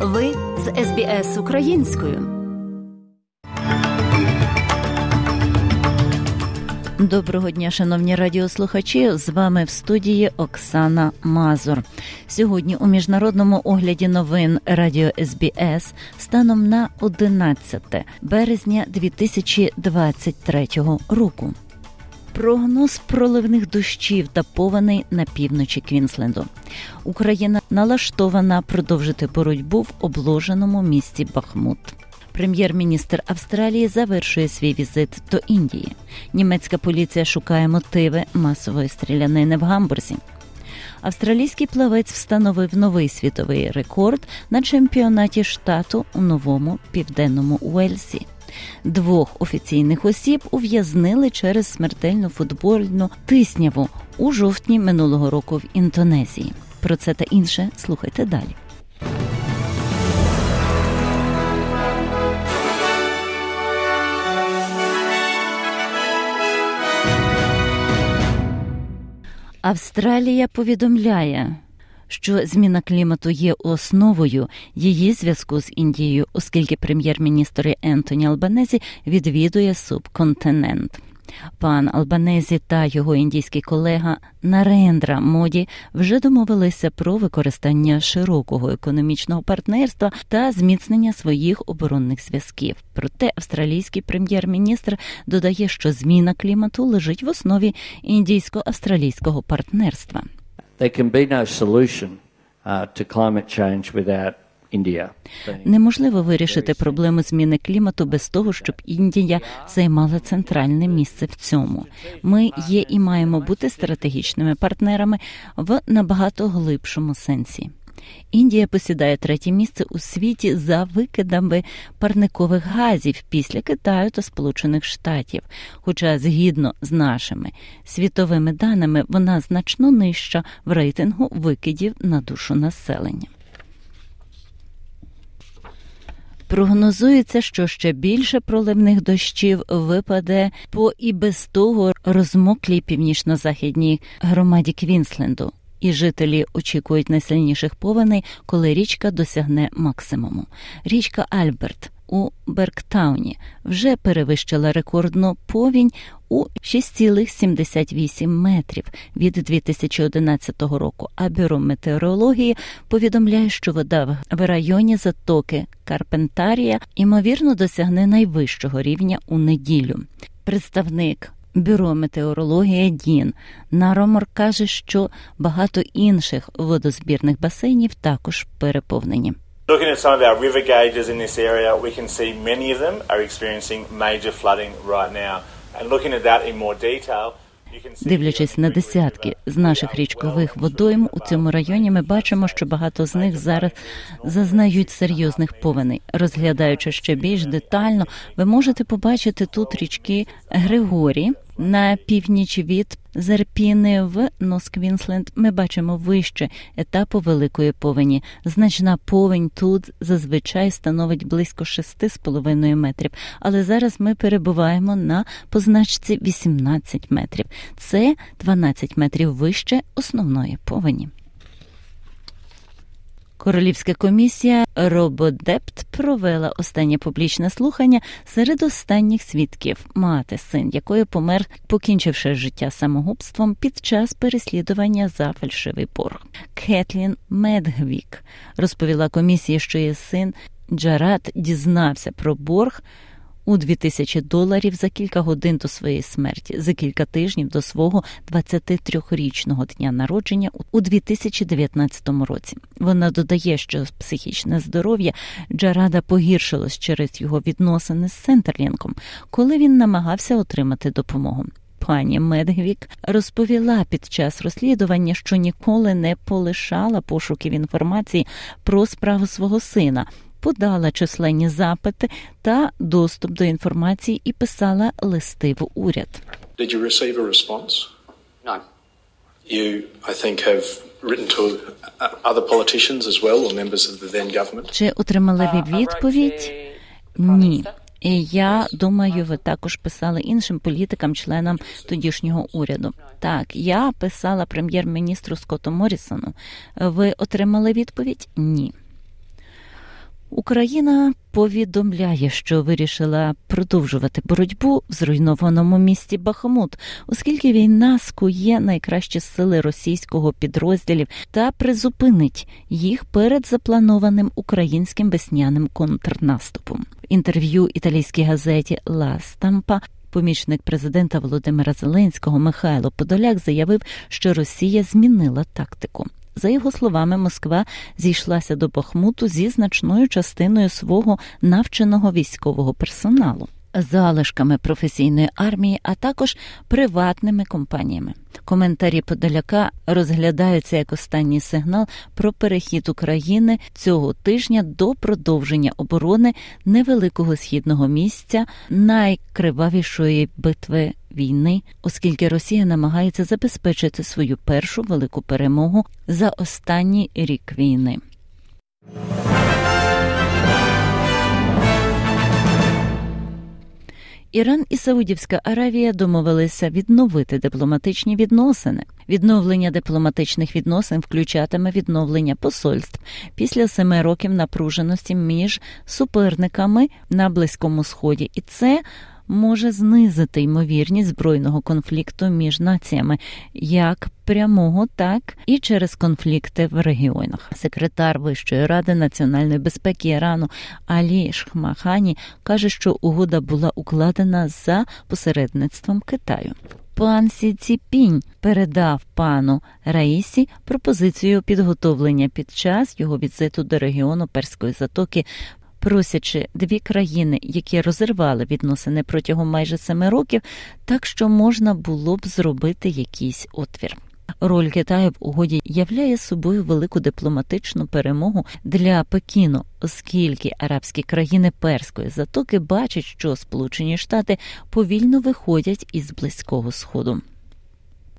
Ви з СБС українською. Доброго дня, шановні радіослухачі. З вами в студії Оксана Мазур. Сьогодні у міжнародному огляді новин Радіо СБС станом на 11 березня 2023 року. Прогноз проливних дощів та повеней на півночі Квінсленду. Україна налаштована продовжити боротьбу в обложеному місті Бахмут. Прем'єр-міністр Австралії завершує свій візит до Індії. Німецька поліція шукає мотиви масової стрілянини в гамбурзі. Австралійський плавець встановив новий світовий рекорд на чемпіонаті штату у новому південному Уельсі. Двох офіційних осіб ув'язнили через смертельну футбольну тисняву у жовтні минулого року в Інтонезії. Про це та інше слухайте далі. Австралія повідомляє, що зміна клімату є основою її зв'язку з Індією, оскільки прем'єр-міністр Ентоні Албанезі відвідує субконтинент. Пан Албанезі та його індійський колега Нарендра Моді вже домовилися про використання широкого економічного партнерства та зміцнення своїх оборонних зв'язків. Проте австралійський прем'єр-міністр додає, що зміна клімату лежить в основі індійсько-австралійського партнерства. There can be no solution uh, to climate change without Неможливо вирішити проблему зміни клімату без того, щоб Індія займала центральне місце в цьому. Ми є і маємо бути стратегічними партнерами в набагато глибшому сенсі. Індія посідає третє місце у світі за викидами парникових газів після Китаю та Сполучених Штатів. Хоча, згідно з нашими світовими даними, вона значно нижча в рейтингу викидів на душу населення. Прогнозується, що ще більше проливних дощів випаде по і без того розмоклій північно-західній громаді Квінсленду. І жителі очікують найсильніших повеней, коли річка досягне максимуму. Річка Альберт у Берктауні вже перевищила рекордну повінь у 6,78 метрів від 2011 року. А бюро метеорології повідомляє, що вода в районі затоки Карпентарія ймовірно досягне найвищого рівня у неділю. Представник Бюро метеорології Дін Наромор каже, що багато інших водозбірних басейнів також переповнені. Looking at some of our river gauges in this area, we can see many of them are experiencing major flooding right now. And looking at that in more detail, Дивлячись на десятки з наших річкових водойм у цьому районі, ми бачимо, що багато з них зараз зазнають серйозних повеней. Розглядаючи ще більш детально, ви можете побачити тут річки Грегорі на північ від Зерпіни в Норт-Квінсленд. Ми бачимо вище етапу великої повені. Значна повень тут зазвичай становить близько 6,5 метрів. Але зараз ми перебуваємо на позначці 18 метрів. Це 12 метрів вище основної повені. Королівська комісія Robodebt провела останнє публічне слухання серед останніх свідків мати, син якої помер, покінчивши життя самогубством під час переслідування за фальшивий борг. Кетлін Медгвік розповіла комісії, що її син Джарат дізнався про борг у 2000 доларів за кілька годин до своєї смерті, за кілька тижнів до свого 23-річного дня народження у 2019 році. Вона додає, що психічне здоров'я Джарада погіршилось через його відносини з Сентрлінком, коли він намагався отримати допомогу. Пані Медгвік розповіла під час розслідування, що ніколи не полишала пошуків інформації про справу свого сина, подала численні запити та доступ до інформації і писала листи в уряд. Did you receive a response? No. You, I think, have written to other politicians as well, or members of the then government. Чи отримали ви відповідь? Ні. І я думаю, ви також писали іншим політикам, членам тодішнього уряду. Так, я писала прем'єр-міністру Скотту Морісону. Ви отримали відповідь? Ні. Україна повідомляє, що вирішила продовжувати боротьбу в зруйнованому місті Бахмут, оскільки війна скує найкращі сили російського підрозділів та призупинить їх перед запланованим українським весняним контрнаступом. Інтерв'ю італійській газеті Ла Стампа. Помічник президента Володимира Зеленського Михайло Подоляк заявив, що Росія змінила тактику. За його словами, Москва зійшлася до Бахмуту зі значною частиною свого навченого військового персоналу. Залишками професійної армії, а також приватними компаніями. Коментарі Подоляка розглядаються як останній сигнал про перехід України цього тижня до продовження оборони невеликого східного місця найкривавішої битви війни, оскільки Росія намагається забезпечити свою першу велику перемогу за останній рік війни. Іран і Саудівська Аравія домовилися відновити дипломатичні відносини. Відновлення дипломатичних відносин включатиме відновлення посольств після семи років напруженості між суперниками на близькому сході, і це може знизити ймовірність збройного конфлікту між націями, як прямого, так і через конфлікти в регіонах. Секретар Вищої ради національної безпеки Ірану Алі Шхмахані каже, що угода була укладена за посередництвом Китаю. Пан Сі Ціпінь передав пану Раїсі пропозицію підготовлення під час його візиту до регіону Перської затоки просячи дві країни, які розірвали відносини протягом майже семи років, так що можна було б зробити якийсь отвір. Роль Китаю в угоді являє собою велику дипломатичну перемогу для Пекіну, оскільки арабські країни перської затоки бачать, що Сполучені Штати повільно виходять із близького сходу.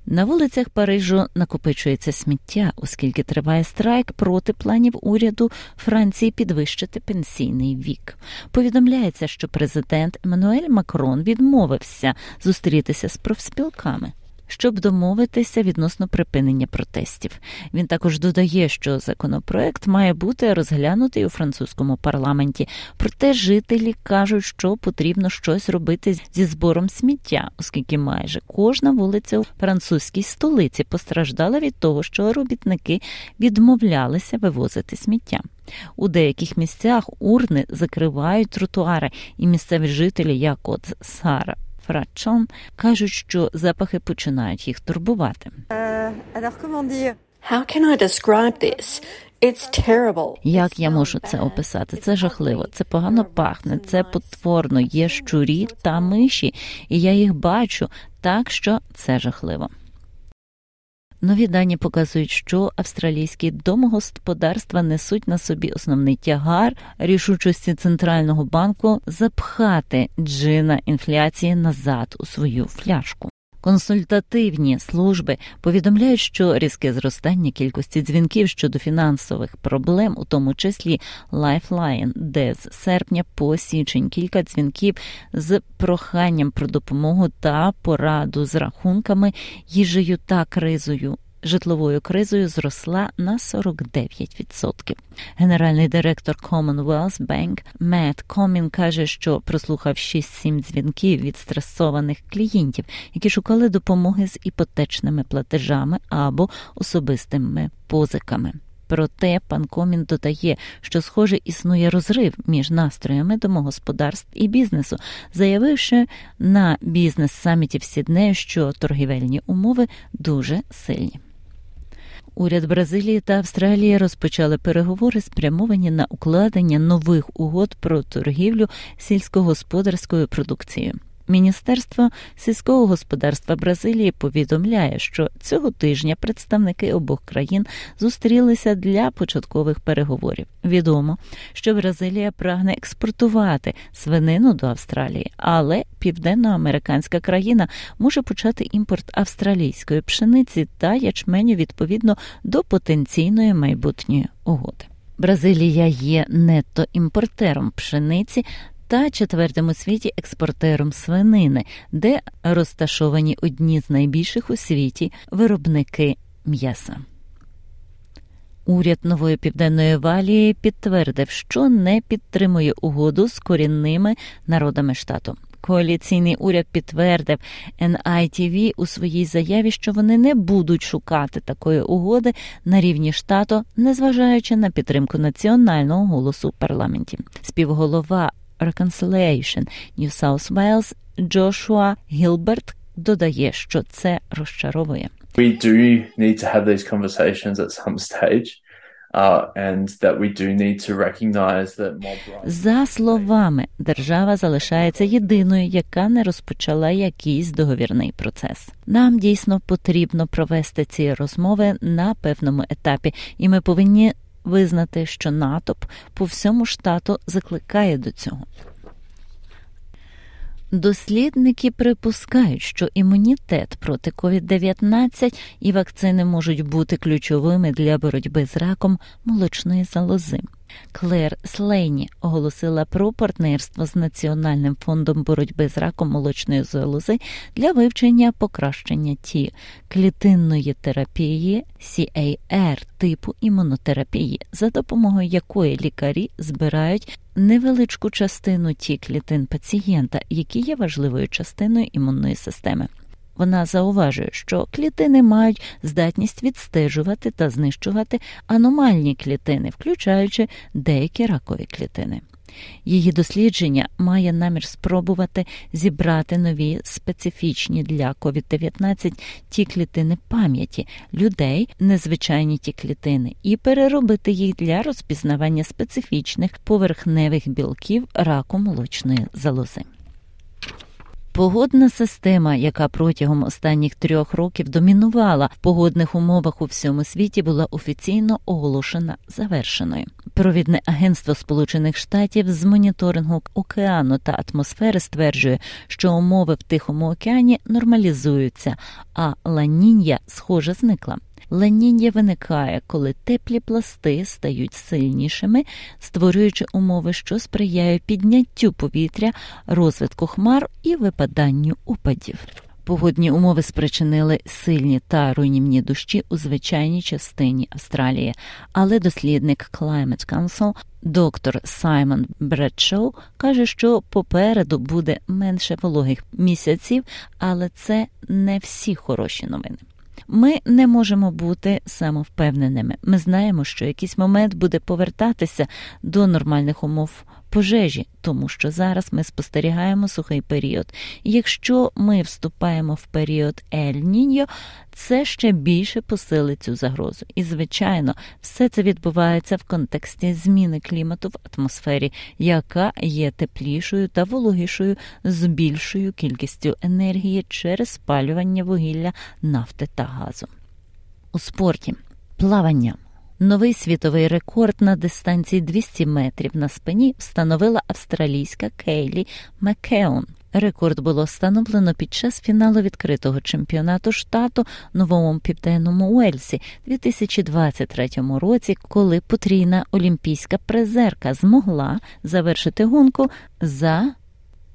На вулицях Парижу накопичується сміття, оскільки триває страйк проти планів уряду Франції підвищити пенсійний вік. Повідомляється, що президент Еммануель Макрон відмовився зустрітися з профспілками щоб домовитися відносно припинення протестів. Він також додає, що законопроект має бути розглянутий у французькому парламенті. Проте жителі кажуть, що потрібно щось робити зі збором сміття, оскільки майже кожна вулиця у французькій столиці постраждала від того, що робітники відмовлялися вивозити сміття. У деяких місцях урни закривають тротуари, і місцеві жителі, як от Сара Фрачон кажуть, що запахи починають їх турбувати. How can I describe this? It's terrible. Як я можу це описати? Це жахливо, це погано пахне, це потворно. Є щурі та миші, і я їх бачу, так що це жахливо. Нові дані показують, що австралійські домогосподарства несуть на собі основний тягар рішучості центрального банку запхати джина інфляції назад у свою фляжку. Консультативні служби повідомляють, що різке зростання кількості дзвінків щодо фінансових проблем, у тому числі Lifeline, де з серпня по січень кілька дзвінків з проханням про допомогу та пораду з рахунками, їжею та кризою житловою кризою зросла на 49%. Генеральний директор Commonwealth Bank Мет Комін каже, що прослухав 6-7 дзвінків від стресованих клієнтів, які шукали допомоги з іпотечними платежами або особистими позиками. Проте пан Комін додає, що, схоже, існує розрив між настроями домогосподарств і бізнесу, заявивши на бізнес саміті в Сіднею, що торгівельні умови дуже сильні. Уряд Бразилії та Австралії розпочали переговори, спрямовані на укладення нових угод про торгівлю сільськогосподарською продукцією. Міністерство сільського господарства Бразилії повідомляє, що цього тижня представники обох країн зустрілися для початкових переговорів. Відомо, що Бразилія прагне експортувати свинину до Австралії, але південноамериканська країна може почати імпорт австралійської пшениці та ячменю відповідно до потенційної майбутньої угоди. Бразилія є нетто імпортером пшениці та четвертим світі експортером свинини, де розташовані одні з найбільших у світі виробники м'яса. Уряд нової південної валії підтвердив, що не підтримує угоду з корінними народами штату. Коаліційний уряд підтвердив NITV у своїй заяві, що вони не будуть шукати такої угоди на рівні штату, незважаючи на підтримку національного голосу в парламенті. Співголова Reconciliation New South Wales Джошуа Гілберт додає, що це розчаровує. We do need to have these conversations at some stage. Uh, За словами, держава залишається єдиною, яка не розпочала якийсь договірний процес. Нам дійсно потрібно провести ці розмови на певному етапі, і ми повинні визнати, що натовп по всьому штату закликає до цього. Дослідники припускають, що імунітет проти COVID-19 і вакцини можуть бути ключовими для боротьби з раком молочної залози. Клер Слейні оголосила про партнерство з Національним фондом боротьби з раком молочної залози для вивчення покращення ті клітинної терапії CAR типу імунотерапії, за допомогою якої лікарі збирають невеличку частину ті клітин пацієнта, які є важливою частиною імунної системи. Вона зауважує, що клітини мають здатність відстежувати та знищувати аномальні клітини, включаючи деякі ракові клітини. Її дослідження має намір спробувати зібрати нові специфічні для COVID-19 ті клітини пам'яті людей, незвичайні ті клітини, і переробити їх для розпізнавання специфічних поверхневих білків раку молочної залози. Погодна система, яка протягом останніх трьох років домінувала в погодних умовах у всьому світі, була офіційно оголошена завершеною. Провідне агентство Сполучених Штатів з моніторингу океану та атмосфери стверджує, що умови в Тихому океані нормалізуються, а ланіння схоже зникла. Леніння виникає, коли теплі пласти стають сильнішими, створюючи умови, що сприяють підняттю повітря, розвитку хмар і випаданню упадів. Погодні умови спричинили сильні та руйнівні дощі у звичайній частині Австралії, але дослідник Climate Council доктор Саймон Бредшоу каже, що попереду буде менше вологих місяців, але це не всі хороші новини. Ми не можемо бути самовпевненими. Ми знаємо, що якийсь момент буде повертатися до нормальних умов пожежі, тому що зараз ми спостерігаємо сухий період. Якщо ми вступаємо в період Ель-Ніньо, це ще більше посилить цю загрозу. І, звичайно, все це відбувається в контексті зміни клімату в атмосфері, яка є теплішою та вологішою з більшою кількістю енергії через спалювання вугілля, нафти та газу. У спорті плавання. Новий світовий рекорд на дистанції 200 метрів на спині встановила австралійська Кейлі Макеон. Рекорд було встановлено під час фіналу відкритого чемпіонату штату новому південному Уельсі 2023 році, коли потрійна олімпійська призерка змогла завершити гонку за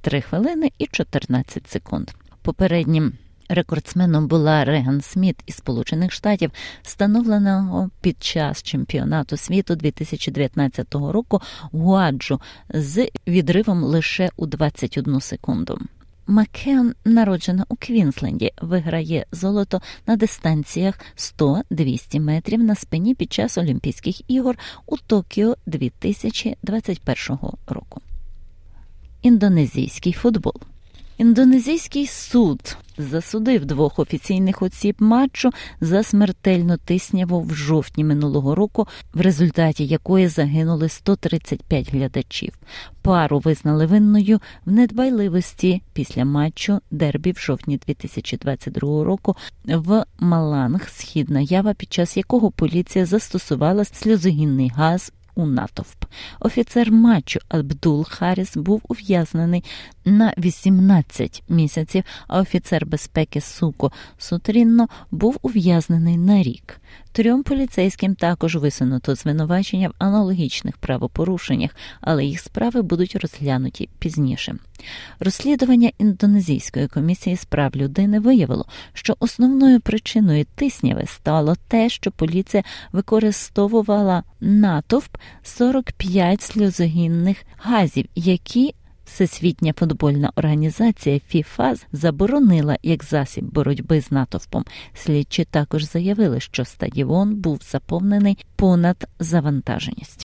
3 хвилини і 14 секунд. Попереднім Рекордсменом була Реган Сміт із Сполучених Штатів, встановленого під час чемпіонату світу 2019 року Гуаджу з відривом лише у 21 секунду. Маккеон, народжена у Квінсленді, виграє золото на дистанціях 100-200 метрів на спині під час Олімпійських ігор у Токіо 2021 року. Індонезійський футбол. Індонезійський суд засудив двох офіційних осіб матчу за смертельну тисняву в жовтні минулого року, в результаті якої загинули 135 глядачів. Пару визнали винною в недбайливості після матчу дербі в жовтні 2022 року в Маланг, східна ява, під час якого поліція застосувала сльозогінний газ у натовп. Офіцер матчу Абдул Харіс був ув'язнений на 18 місяців, а офіцер безпеки Суко Сутрінно був ув'язнений на рік. Трьом поліцейським також висунуто звинувачення в аналогічних правопорушеннях, але їх справи будуть розглянуті пізніше. Розслідування індонезійської комісії з прав людини виявило, що основною причиною тисняви стало те, що поліція використовувала натовп 45 сльозогінних газів, які Всесвітня футбольна організація ФІФА заборонила як засіб боротьби з натовпом. Слідчі також заявили, що стадіон був заповнений понад завантаженість.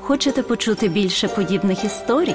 Хочете почути більше подібних історій?